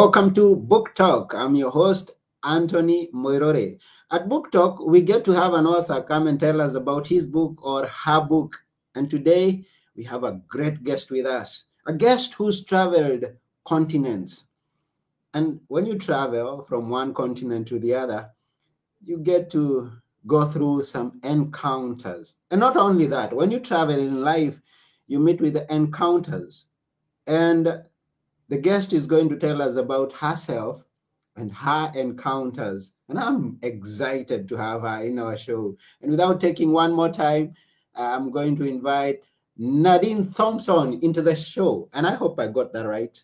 Welcome to Book Talk. I'm your host, Anthony Moirore. At Book Talk, we get to have an author come and tell us about his book or her book. And today, we have a great guest with us, a guest who's traveled continents. And when you travel from one continent to the other, you get to go through some encounters. And not only that, when you travel in life, you meet with encounters. And the guest is going to tell us about herself and her encounters. And I'm excited to have her in our show. And without taking one more time, I'm going to invite Nadine Thompson into the show. And I hope I got that right.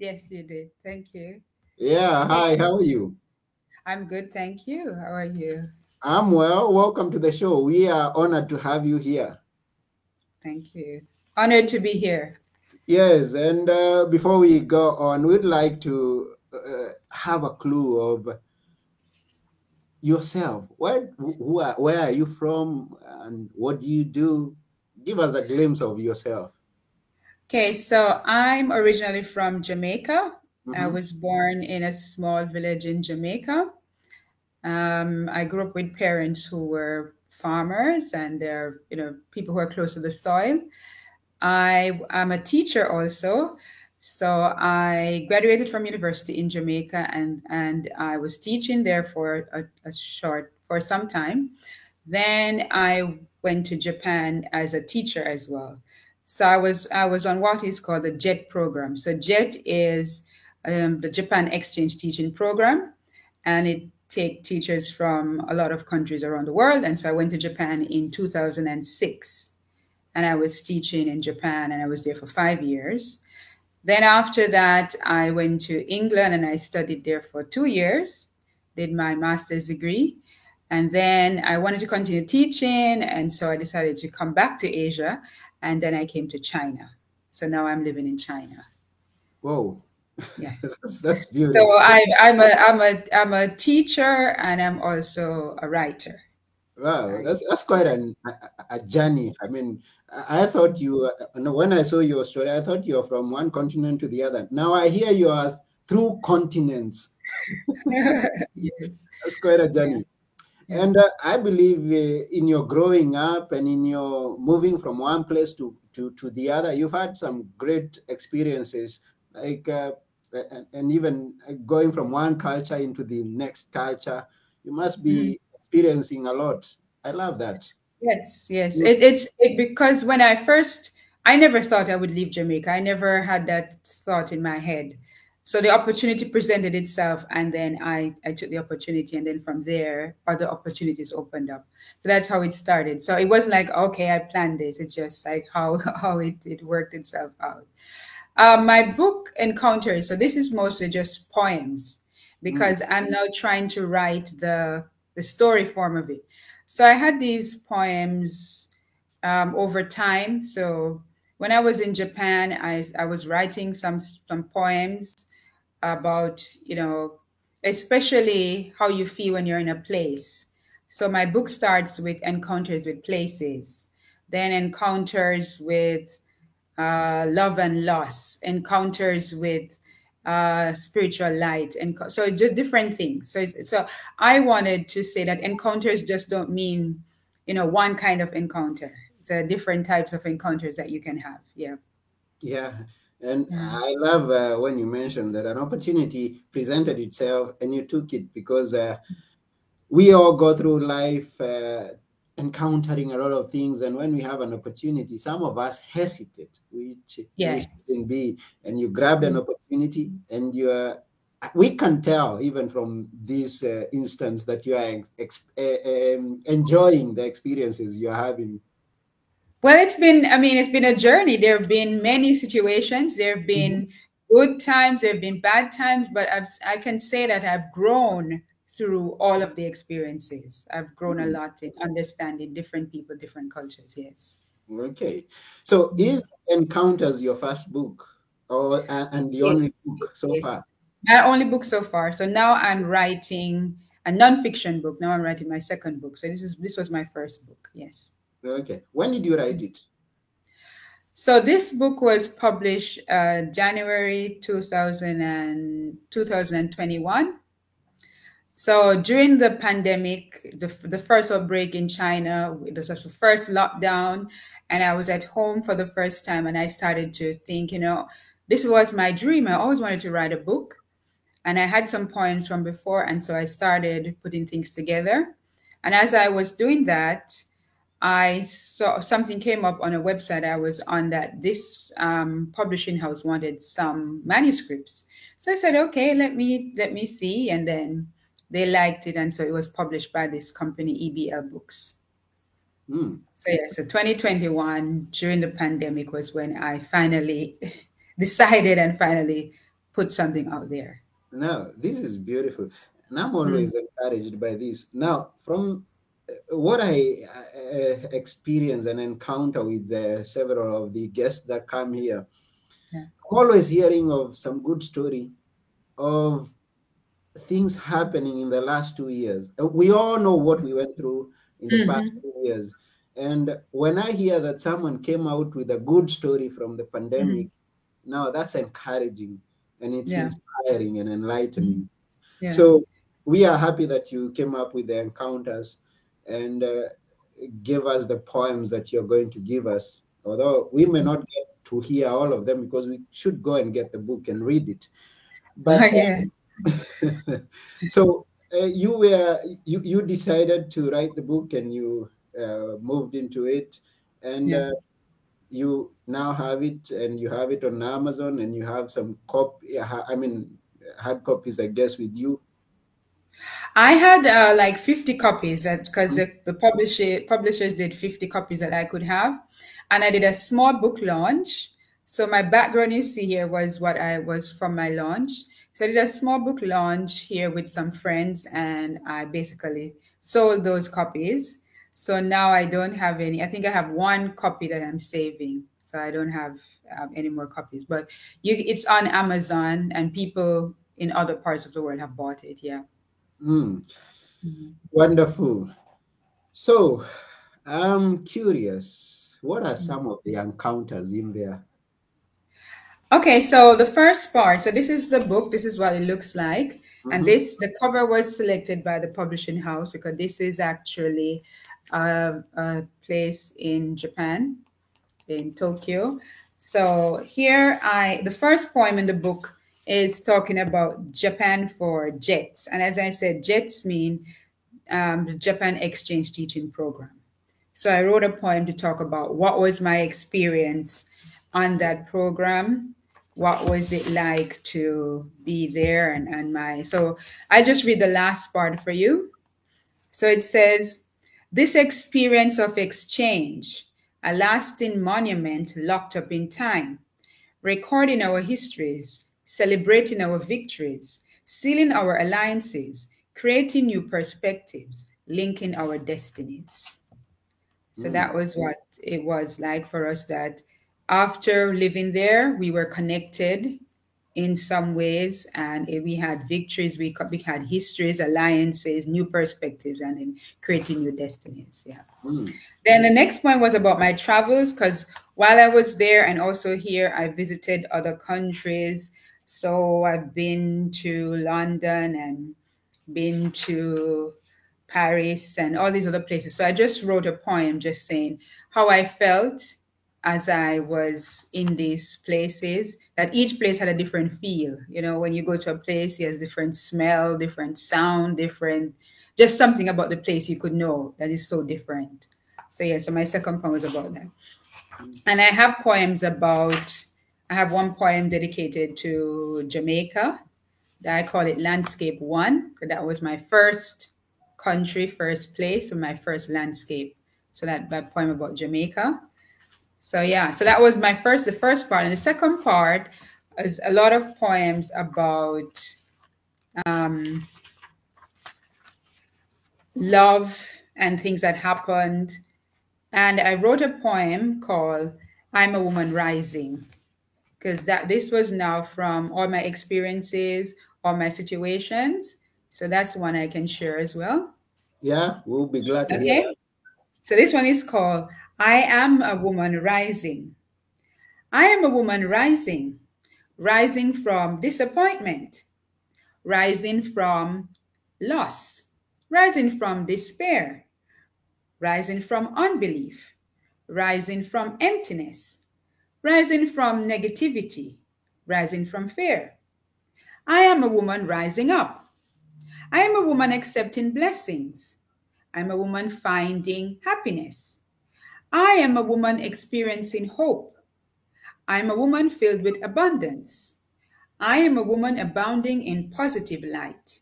Yes, you did. Thank you. Yeah. Hi, how are you? I'm good. Thank you. How are you? I'm well. Welcome to the show. We are honored to have you here. Thank you. Honored to be here. Yes, and uh, before we go on, we'd like to uh, have a clue of yourself. Where, who are, where are you from, and what do you do? Give us a glimpse of yourself. Okay, so I'm originally from Jamaica. Mm-hmm. I was born in a small village in Jamaica. Um, I grew up with parents who were farmers and they're you know people who are close to the soil I am a teacher also. So I graduated from university in Jamaica and, and I was teaching there for a, a short, for some time. Then I went to Japan as a teacher as well. So I was I was on what is called the JET program. So JET is um, the Japan Exchange Teaching Program, and it take teachers from a lot of countries around the world. And so I went to Japan in 2006 and I was teaching in Japan and I was there for five years. Then after that, I went to England and I studied there for two years, did my master's degree. And then I wanted to continue teaching. And so I decided to come back to Asia. And then I came to China. So now I'm living in China. Whoa. Yes. that's, that's beautiful. So I, I'm, a, I'm, a, I'm a teacher and I'm also a writer. Wow, that's that's quite an, a, a journey. I mean, I, I thought you. Uh, when I saw your story, I thought you were from one continent to the other. Now I hear you are through continents. yes, that's quite a journey. Yeah. And uh, I believe uh, in your growing up and in your moving from one place to to, to the other, you've had some great experiences, like uh, and, and even going from one culture into the next culture. You must be. Mm experiencing a lot. I love that. Yes, yes. It, it's it, because when I first, I never thought I would leave Jamaica. I never had that thought in my head. So the opportunity presented itself, and then I, I took the opportunity, and then from there, other opportunities opened up. So that's how it started. So it wasn't like, okay, I planned this. It's just like how how it, it worked itself out. Um, my book encounters. So this is mostly just poems because mm. I'm now trying to write the the story form of it. So I had these poems um, over time. So when I was in Japan, I, I was writing some some poems about you know especially how you feel when you're in a place. So my book starts with encounters with places, then encounters with uh, love and loss, encounters with uh, spiritual light and so just different things. So so i wanted to say that encounters just don't mean you know one kind of encounter. It's a different types of encounters that you can have. Yeah. Yeah. And i love uh, when you mentioned that an opportunity presented itself and you took it because uh, we all go through life uh, encountering a lot of things and when we have an opportunity some of us hesitate which yes. shouldn't be and you grabbed an mm-hmm. opportunity and you're we can tell even from this uh, instance that you are ex- uh, um, enjoying the experiences you're having well it's been i mean it's been a journey there have been many situations there have been mm-hmm. good times there have been bad times but I've, i can say that i've grown through all of the experiences. I've grown a mm-hmm. lot in understanding different people, different cultures. Yes. Okay. So is Encounters your first book or and the yes. only book so yes. far? My only book so far. So now I'm writing a nonfiction book. Now I'm writing my second book. So this is this was my first book. Yes. Okay. When did you write it? So this book was published uh, January 2000 and 2021. So during the pandemic, the, the first outbreak in China, the first lockdown, and I was at home for the first time, and I started to think, you know, this was my dream. I always wanted to write a book, and I had some poems from before, and so I started putting things together. And as I was doing that, I saw something came up on a website I was on that this um, publishing house wanted some manuscripts. So I said, okay, let me let me see, and then they liked it, and so it was published by this company, EBL Books. Mm. So yeah, so 2021 during the pandemic was when I finally decided and finally put something out there. Now this is beautiful, and I'm always mm. encouraged by this. Now, from uh, what I uh, experience and encounter with the, several of the guests that come here, yeah. I'm always hearing of some good story of things happening in the last two years. We all know what we went through in the mm-hmm. past two years. And when I hear that someone came out with a good story from the pandemic, mm-hmm. now that's encouraging and it's yeah. inspiring and enlightening. Yeah. So we are happy that you came up with the encounters and uh, give us the poems that you're going to give us. Although we may not get to hear all of them because we should go and get the book and read it. But oh, yeah. so uh, you were you, you decided to write the book and you uh, moved into it and yeah. uh, you now have it and you have it on amazon and you have some copy i mean hard copies i guess with you. I had uh, like 50 copies that's because the, the publisher, publishers did 50 copies that i could have and i did a small book launch. So my background you see here was what i was from my launch so I did a small book launch here with some friends, and I basically sold those copies. So now I don't have any. I think I have one copy that I'm saving. So I don't have um, any more copies. But you, it's on Amazon, and people in other parts of the world have bought it. Yeah. Mm. Mm-hmm. Wonderful. So I'm curious. What are some of the encounters in there? Okay, so the first part. So this is the book. This is what it looks like. Mm-hmm. And this, the cover was selected by the publishing house because this is actually a, a place in Japan, in Tokyo. So here I, the first poem in the book is talking about Japan for JETS. And as I said, JETS mean um, the Japan Exchange Teaching Program. So I wrote a poem to talk about what was my experience on that program what was it like to be there and, and my so i just read the last part for you so it says this experience of exchange a lasting monument locked up in time recording our histories celebrating our victories sealing our alliances creating new perspectives linking our destinies so mm. that was what it was like for us that after living there, we were connected in some ways and we had victories we, we had histories alliances new perspectives and in creating new destinies yeah. Mm. then the next point was about my travels because while i was there and also here i visited other countries. So i've been to london and been to paris and all these other places. So i just wrote a poem just saying how i felt as I was in these places, that each place had a different feel. You know, when you go to a place, it has different smell, different sound, different, just something about the place you could know that is so different. So yeah, so my second poem was about that. And I have poems about, I have one poem dedicated to Jamaica. That I call it Landscape One, because that was my first country, first place, and my first landscape. So that, that poem about Jamaica. So yeah, so that was my first, the first part. And the second part is a lot of poems about um, love and things that happened. And I wrote a poem called I'm a Woman Rising because that this was now from all my experiences, all my situations. So that's one I can share as well. Yeah, we'll be glad to okay. So this one is called I am a woman rising. I am a woman rising, rising from disappointment, rising from loss, rising from despair, rising from unbelief, rising from emptiness, rising from negativity, rising from fear. I am a woman rising up. I am a woman accepting blessings. I'm a woman finding happiness. I am a woman experiencing hope. I'm a woman filled with abundance. I am a woman abounding in positive light.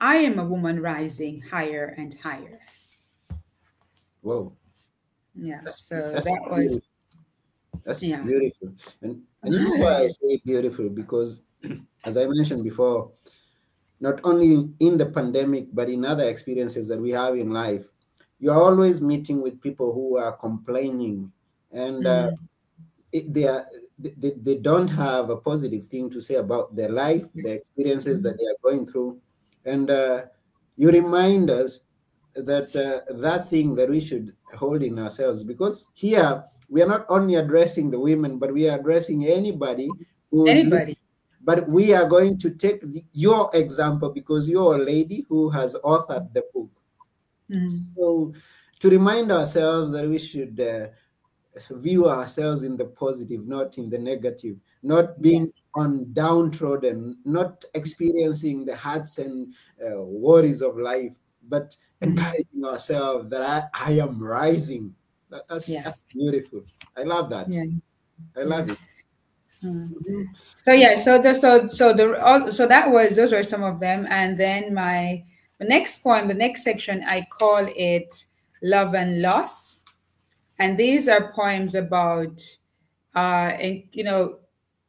I am a woman rising higher and higher. Whoa. Yeah. That's, so that's that was beautiful. that's yeah. beautiful. And and you know why I say beautiful? Because as I mentioned before, not only in the pandemic, but in other experiences that we have in life, you're always meeting with people who are complaining and uh, it, they are they, they don't have a positive thing to say about their life the experiences that they are going through. And uh, you remind us that uh, that thing that we should hold in ourselves because here we are not only addressing the women but we are addressing anybody who anybody. but we are going to take the, your example because you're a lady who has authored the book mm. so to remind ourselves that we should uh, view ourselves in the positive not in the negative not being yeah on downtrodden, not experiencing the hurts and uh, worries of life, but mm-hmm. encouraging ourselves that I, I am rising. That, that's, yeah. that's beautiful. I love that. Yeah. I love it. Mm-hmm. So yeah, so the so so the so that was those were some of them, and then my the next poem, the next section, I call it love and loss, and these are poems about, uh, you know,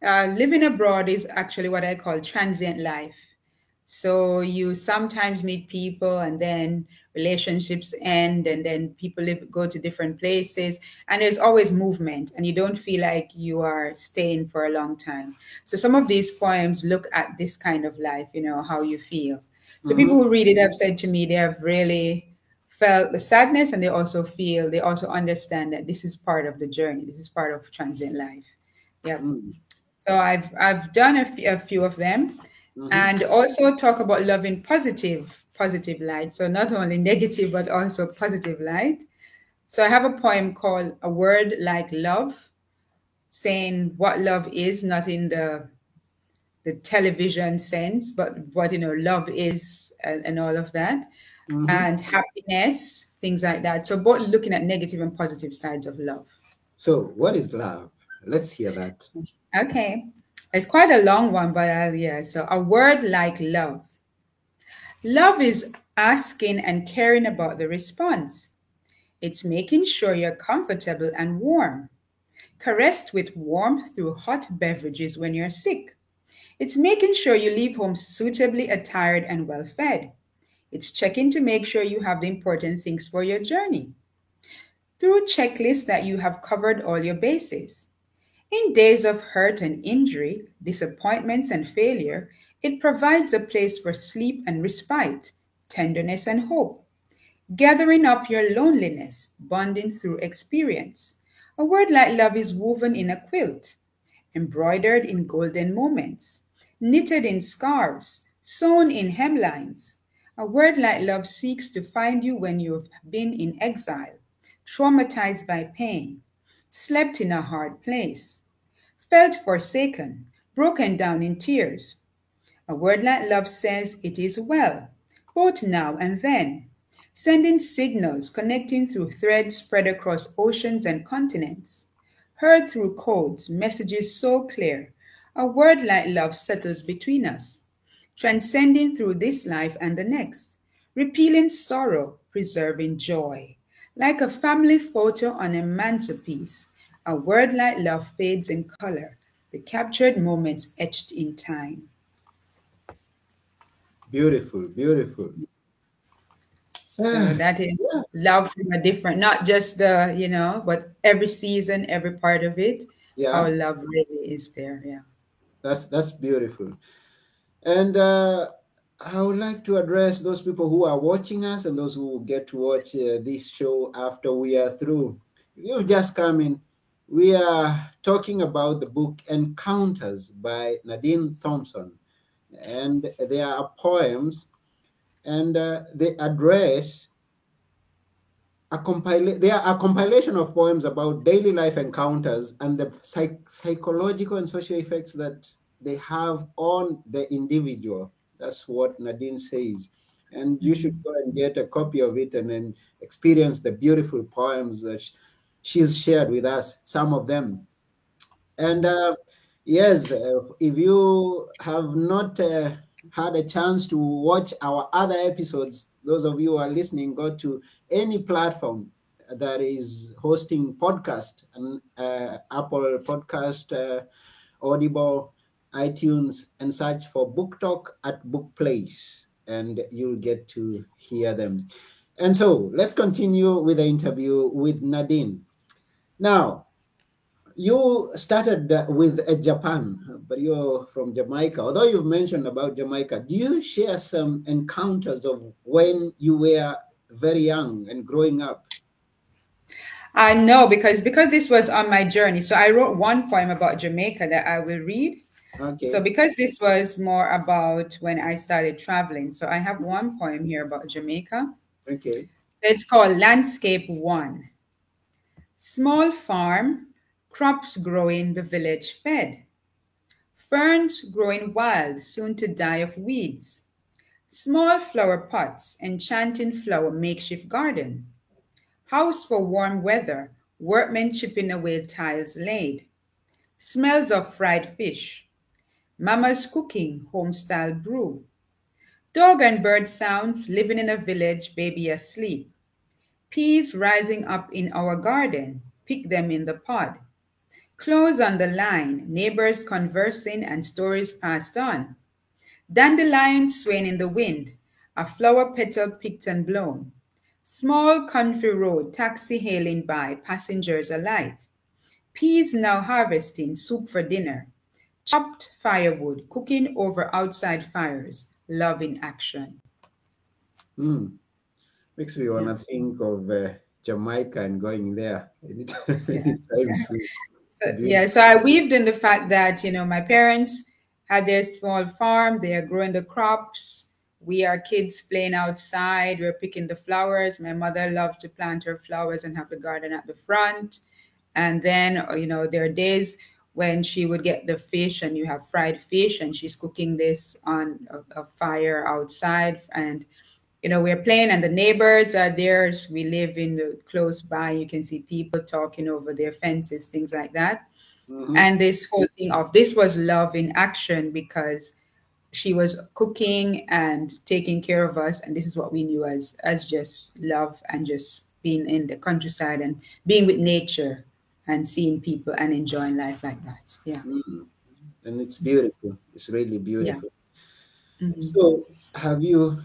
uh, living abroad is actually what I call transient life. So you sometimes meet people and then relationships end and then people live, go to different places and there's always movement and you don't feel like you are staying for a long time. So some of these poems look at this kind of life, you know, how you feel. So mm-hmm. people who read it have said to me they have really felt the sadness and they also feel, they also understand that this is part of the journey. This is part of transient life. Yeah. Mm-hmm. So I've I've done a, f- a few of them, mm-hmm. and also talk about loving positive positive light. So not only negative but also positive light. So I have a poem called "A Word Like Love," saying what love is, not in the the television sense, but what you know love is, and, and all of that, mm-hmm. and happiness, things like that. So both looking at negative and positive sides of love. So what is love? Let's hear that. Okay. It's quite a long one, but uh, yeah. So, a word like love. Love is asking and caring about the response. It's making sure you're comfortable and warm, caressed with warmth through hot beverages when you're sick. It's making sure you leave home suitably attired and well fed. It's checking to make sure you have the important things for your journey. Through checklists that you have covered all your bases. In days of hurt and injury, disappointments and failure, it provides a place for sleep and respite, tenderness and hope. Gathering up your loneliness, bonding through experience. A word like love is woven in a quilt, embroidered in golden moments, knitted in scarves, sewn in hemlines. A word like love seeks to find you when you've been in exile, traumatized by pain, slept in a hard place felt forsaken, broken down in tears. A word like love says it is well, both now and then, sending signals connecting through threads spread across oceans and continents. Heard through codes, messages so clear, a word like love settles between us, transcending through this life and the next, repealing sorrow, preserving joy. Like a family photo on a mantelpiece, a word like love fades in color, the captured moments etched in time. Beautiful, beautiful. So ah, that is love from a different, not just the, you know, but every season, every part of it. Yeah. Our love really is there. Yeah. That's that's beautiful. And uh I would like to address those people who are watching us and those who will get to watch uh, this show after we are through. You've just come in We are talking about the book Encounters by Nadine Thompson. And there are poems, and uh, they address a compila- they are a compilation of poems about daily life encounters and the psych- psychological and social effects that they have on the individual. That's what Nadine says. And you should go and get a copy of it and then experience the beautiful poems that she's shared with us, some of them. And uh, yes, uh, if you have not uh, had a chance to watch our other episodes, those of you who are listening, go to any platform that is hosting podcast and uh, Apple Podcast, uh, Audible, iTunes, and search for Book Talk at Book Place, and you'll get to hear them. And so let's continue with the interview with Nadine. Now, you started uh, with uh, Japan, but you're from Jamaica. Although you've mentioned about Jamaica, do you share some encounters of when you were very young and growing up? Uh, I know because because this was on my journey. So I wrote one poem about Jamaica that I will read. Okay. So because this was more about when I started traveling, so I have one poem here about Jamaica. Okay. It's called Landscape One. Small farm, crops growing, the village fed. Ferns growing wild, soon to die of weeds. Small flower pots, enchanting flower makeshift garden. House for warm weather, workmen chipping away tiles laid. Smells of fried fish. Mama's cooking, home-style brew. Dog and bird sounds, living in a village, baby asleep. Peas rising up in our garden, pick them in the pod. Clothes on the line, neighbors conversing and stories passed on. Dandelions swaying in the wind, a flower petal picked and blown. Small country road, taxi hailing by, passengers alight. Peas now harvesting, soup for dinner. Chopped firewood, cooking over outside fires, love in action. Mm. Makes me want to think of uh, Jamaica and going there anytime, anytime soon. Yeah, so I weaved in the fact that, you know, my parents had their small farm, they are growing the crops. We are kids playing outside, we're picking the flowers. My mother loved to plant her flowers and have the garden at the front. And then, uh, you know, there are days when she would get the fish and you have fried fish and she's cooking this on a, a fire outside. And you know, we're playing and the neighbors are there. We live in the close by. You can see people talking over their fences, things like that. Mm-hmm. And this whole thing of this was love in action because she was cooking and taking care of us. And this is what we knew as as just love and just being in the countryside and being with nature and seeing people and enjoying life like that. Yeah. Mm-hmm. And it's beautiful. It's really beautiful. Yeah. Mm-hmm. So have you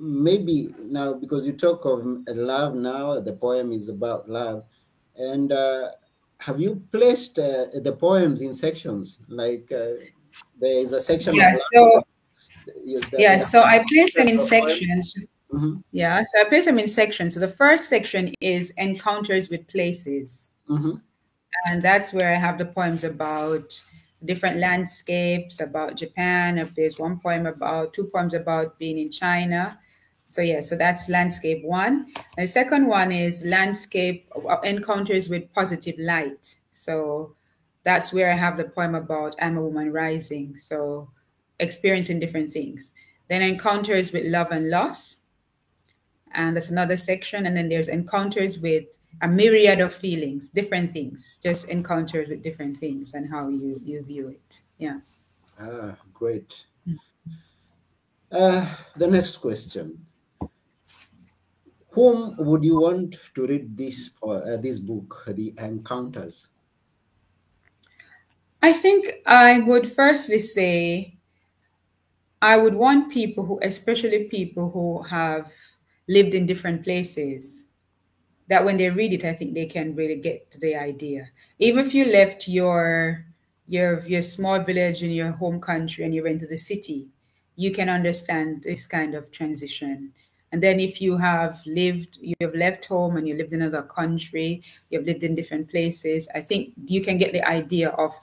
maybe now because you talk of love now, the poem is about love, and uh, have you placed uh, the poems in sections? Like uh, there is a section. Yeah. So. yeah. So I place them in sections. Mm-hmm. Yeah. So I place them in sections. So the first section is encounters with places. Mm-hmm. And that's where I have the poems about different landscapes about Japan. If there's one poem about, two poems about being in China. So yeah, so that's landscape one. And the second one is landscape uh, encounters with positive light. So that's where I have the poem about I'm a woman rising. So experiencing different things. Then encounters with love and loss. And that's another section. And then there's encounters with a myriad of feelings, different things, just encounters with different things and how you you view it. Yeah. Ah, great. Uh, the next question: Whom would you want to read this uh, this book, The Encounters? I think I would firstly say I would want people who, especially people who have lived in different places, that when they read it, I think they can really get the idea. Even if you left your your your small village in your home country and you went to the city, you can understand this kind of transition And then if you have lived, you have left home and you lived in another country, you have lived in different places, I think you can get the idea of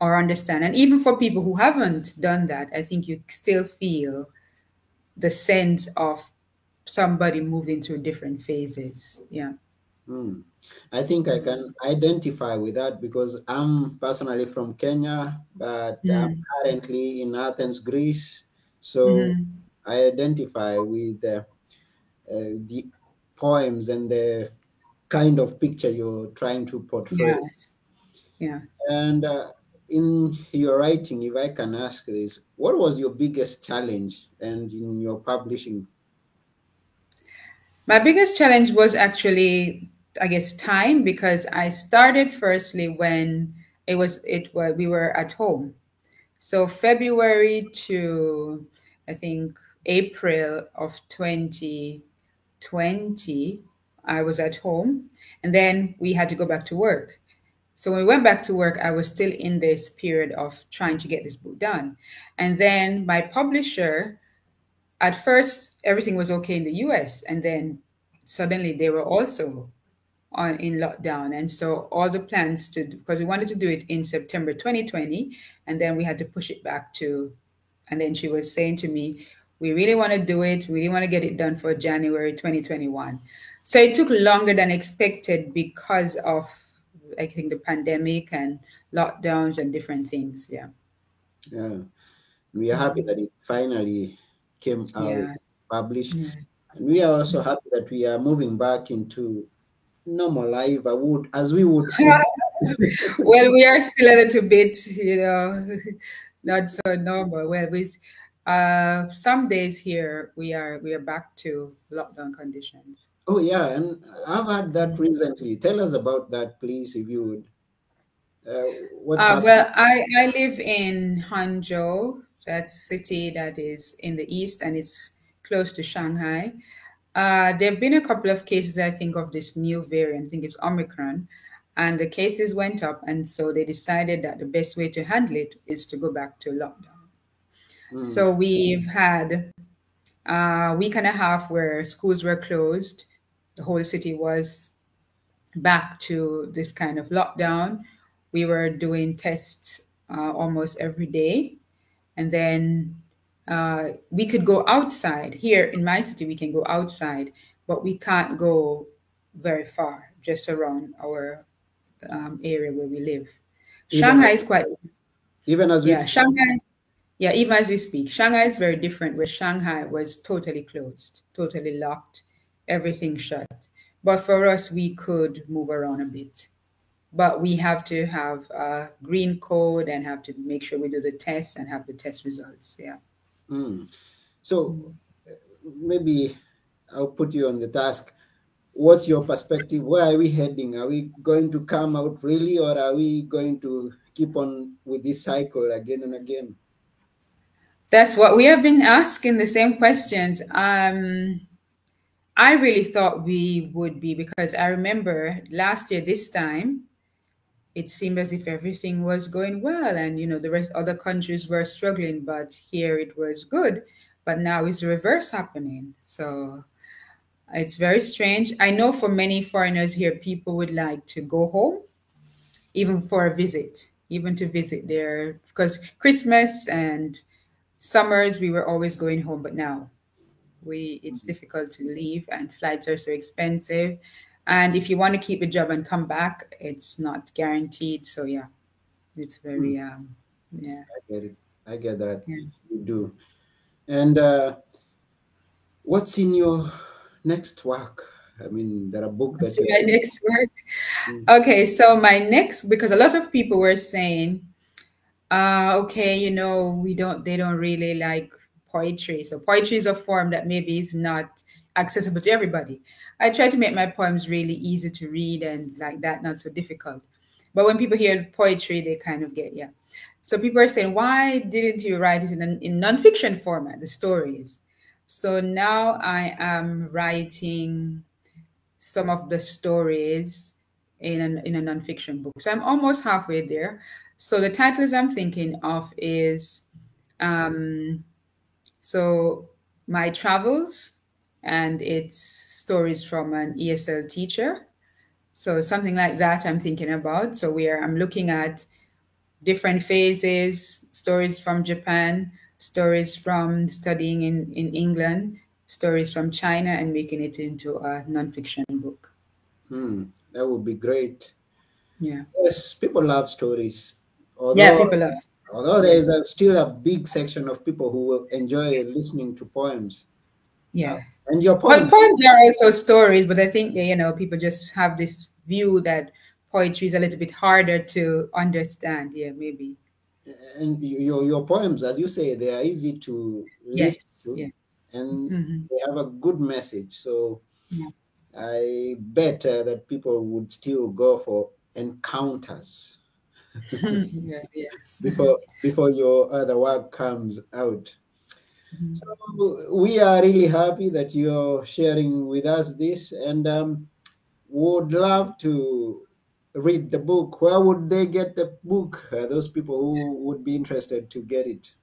or understand. And even for people who haven't done that, I think you still feel the sense of somebody moving through different phases. Yeah. Mm. I think I can identify with that because I'm personally from Kenya, but mm. I'm currently in Athens, Greece. So mm. I identify with uh, uh, the poems and the kind of picture you're trying to portray. Yes. Yeah. And uh, in your writing, if I can ask this, what was your biggest challenge and in your publishing? My biggest challenge was actually, I guess, time because I started firstly when it was it was we were at home. So February to I think April of 2020, I was at home and then we had to go back to work. So when we went back to work, I was still in this period of trying to get this book done. And then my publisher, at first, everything was okay in the US. And then suddenly they were also on in lockdown. And so all the plans to, because we wanted to do it in September 2020, and then we had to push it back to, and then she was saying to me, we really want to do it. We really want to get it done for January 2021. So it took longer than expected because of I think the pandemic and lockdowns and different things. Yeah. Yeah. We are happy that it finally came out yeah. published. Yeah. And we are also happy that we are moving back into normal life. I would as we would well, we are still a little bit, you know, not so normal. Well, we uh some days here we are we are back to lockdown conditions. Oh yeah, and I've had that recently. Tell us about that, please, if you would. Uh, what's uh, well, I, I live in Hangzhou, that city that is in the east and it's close to Shanghai. Uh, there have been a couple of cases, I think, of this new variant. I think it's Omicron, and the cases went up, and so they decided that the best way to handle it is to go back to lockdown. Mm. So we've had a week and a half where schools were closed the whole city was back to this kind of lockdown. We were doing tests uh, almost every day. And then uh, we could go outside. Here in my city, we can go outside, but we can't go very far, just around our um, area where we live. Even Shanghai is quite. Even as we yeah, Shanghai. Yeah, even as we speak, Shanghai is very different. Where Shanghai was totally closed, totally locked everything shut. But for us, we could move around a bit. But we have to have a green code and have to make sure we do the tests and have the test results. Yeah. Mm. So maybe I'll put you on the task. What's your perspective? Where are we heading? Are we going to come out really, or are we going to keep on with this cycle again and again? That's what we have been asking the same questions. Um, I really thought we would be because I remember last year, this time, it seemed as if everything was going well and you know the rest other countries were struggling but here it was good. But now it's reverse happening. So it's very strange. I know for many foreigners here people would like to go home even for a visit even to visit there because christmas and summers we were always going home but now we it's difficult to leave and flights are so expensive and if you want to keep a job and come back it's not guaranteed. So yeah it's very hmm. um yeah. I get it. I get that. Yeah. you do. And uh what's in your next work? I mean there are books that my next work? Mm. okay so my next because a lot of people were saying uh okay you know we don't they don't really like poetry. So poetry is a form that maybe is not accessible to everybody. I try to make my poems really easy to read and like that, not so difficult. But when people hear poetry, they kind of get, yeah. So people are saying, why didn't you write it in, in nonfiction format, the stories? So now I am writing some of the stories in, in a nonfiction book. So I'm almost halfway there. So the titles I'm thinking of is um, so my travels and it's stories from an ESL teacher. So something like that I'm thinking about. So where I'm looking at different phases, stories from Japan, stories from studying in, in England, stories from China, and making it into a nonfiction book. Hmm, that would be great. Yeah. Yes, people love stories. Although, yeah, people love. Although there is a, still a big section of people who will enjoy listening to poems. Yeah. Uh, and your poems. Well, poems are also stories, but I think you know people just have this view that poetry is a little bit harder to understand. Yeah, maybe. And your your poems, as you say, they are easy to yes, listen to, yeah. and mm-hmm. they have a good message. So yeah. I bet uh, that people would still go for encounters yes. before before your other work comes out. Mm-hmm. So we are really happy that you're sharing with us this, and um, would love to read the book. Where would they get the book? Uh, those people who would be interested to get it.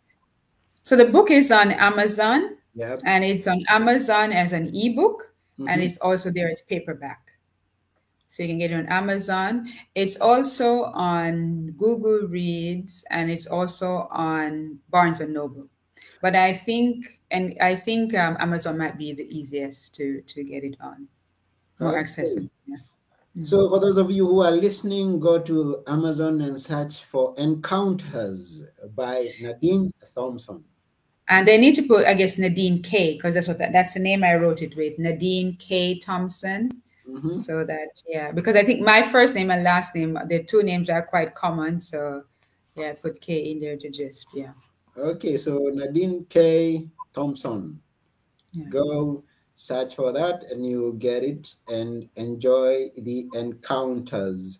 So the book is on Amazon. Yeah. And it's on Amazon as an ebook, mm-hmm. and it's also there as paperback. So you can get it on Amazon. It's also on Google Reads and it's also on Barnes and Noble. But I think, and I think um, Amazon might be the easiest to to get it on, more okay. accessible. Yeah. Mm-hmm. So for those of you who are listening, go to Amazon and search for Encounters by Nadine Thompson. And they need to put, I guess, Nadine K, because that's what that, that's the name I wrote it with, Nadine K Thompson. Mm-hmm. So that yeah, because I think my first name and last name, the two names are quite common. So yeah, put K in there to just yeah. Okay, so Nadine K Thompson. Yeah. Go search for that and you get it and enjoy the encounters.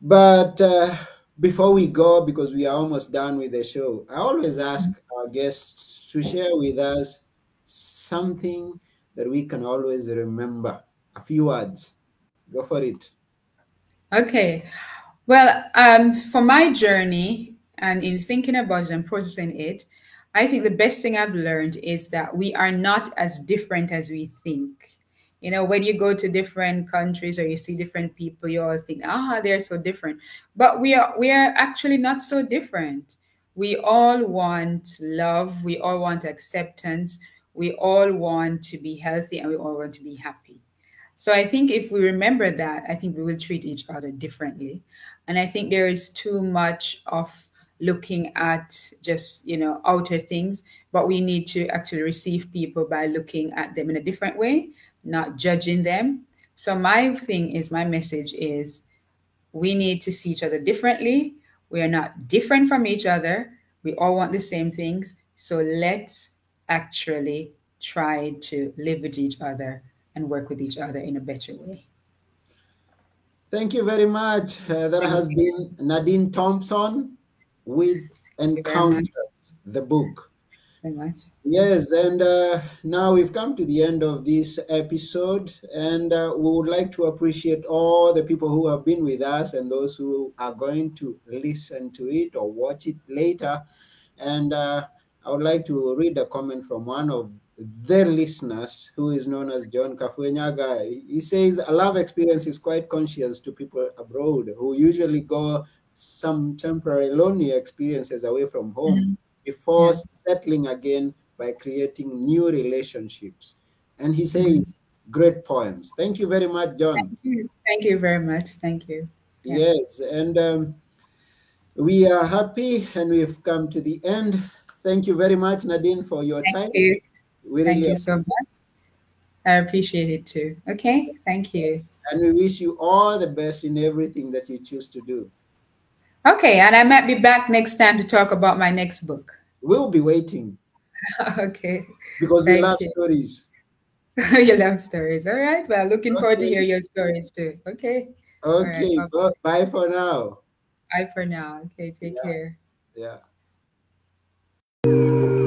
But uh, before we go, because we are almost done with the show, I always ask our guests to share with us something that we can always remember a few words. Go for it. Okay. Well, um, for my journey and in thinking about it and processing it, I think the best thing I've learned is that we are not as different as we think. You know, when you go to different countries or you see different people, you all think, ah, they're so different. But we are we are actually not so different. We all want love, we all want acceptance, we all want to be healthy, and we all want to be happy. So I think if we remember that, I think we will treat each other differently. And I think there is too much of looking at just, you know, outer things, but we need to actually receive people by looking at them in a different way, not judging them. So my thing is my message is we need to see each other differently. We are not different from each other. We all want the same things. So let's actually try to live with each other and work with each other in a better way. Thank you very much. Uh, that has been Nadine Thompson with Encounters, the book. Very much. Yes, and uh, now we've come to the end of this episode, and uh, we would like to appreciate all the people who have been with us and those who are going to listen to it or watch it later. And uh, I would like to read a comment from one of the listeners, who is known as John Kafuenyaga, he says a love experience is quite conscious to people abroad who usually go some temporary lonely experiences away from home mm-hmm. before yes. settling again by creating new relationships. And he says, great poems. Thank you very much, John. Thank you, Thank you very much. Thank you. Yeah. Yes, and um, we are happy and we've come to the end. Thank you very much, Nadine, for your Thank time. You. We thank you so much. I appreciate it too. Okay, thank you. And we wish you all the best in everything that you choose to do. Okay, and I might be back next time to talk about my next book. We'll be waiting. okay. Because we love you. stories. you love stories. All right. Well, looking okay. forward to hear your stories too. Okay. Okay. Right, bye for now. Bye for now. Okay. Take yeah. care. Yeah.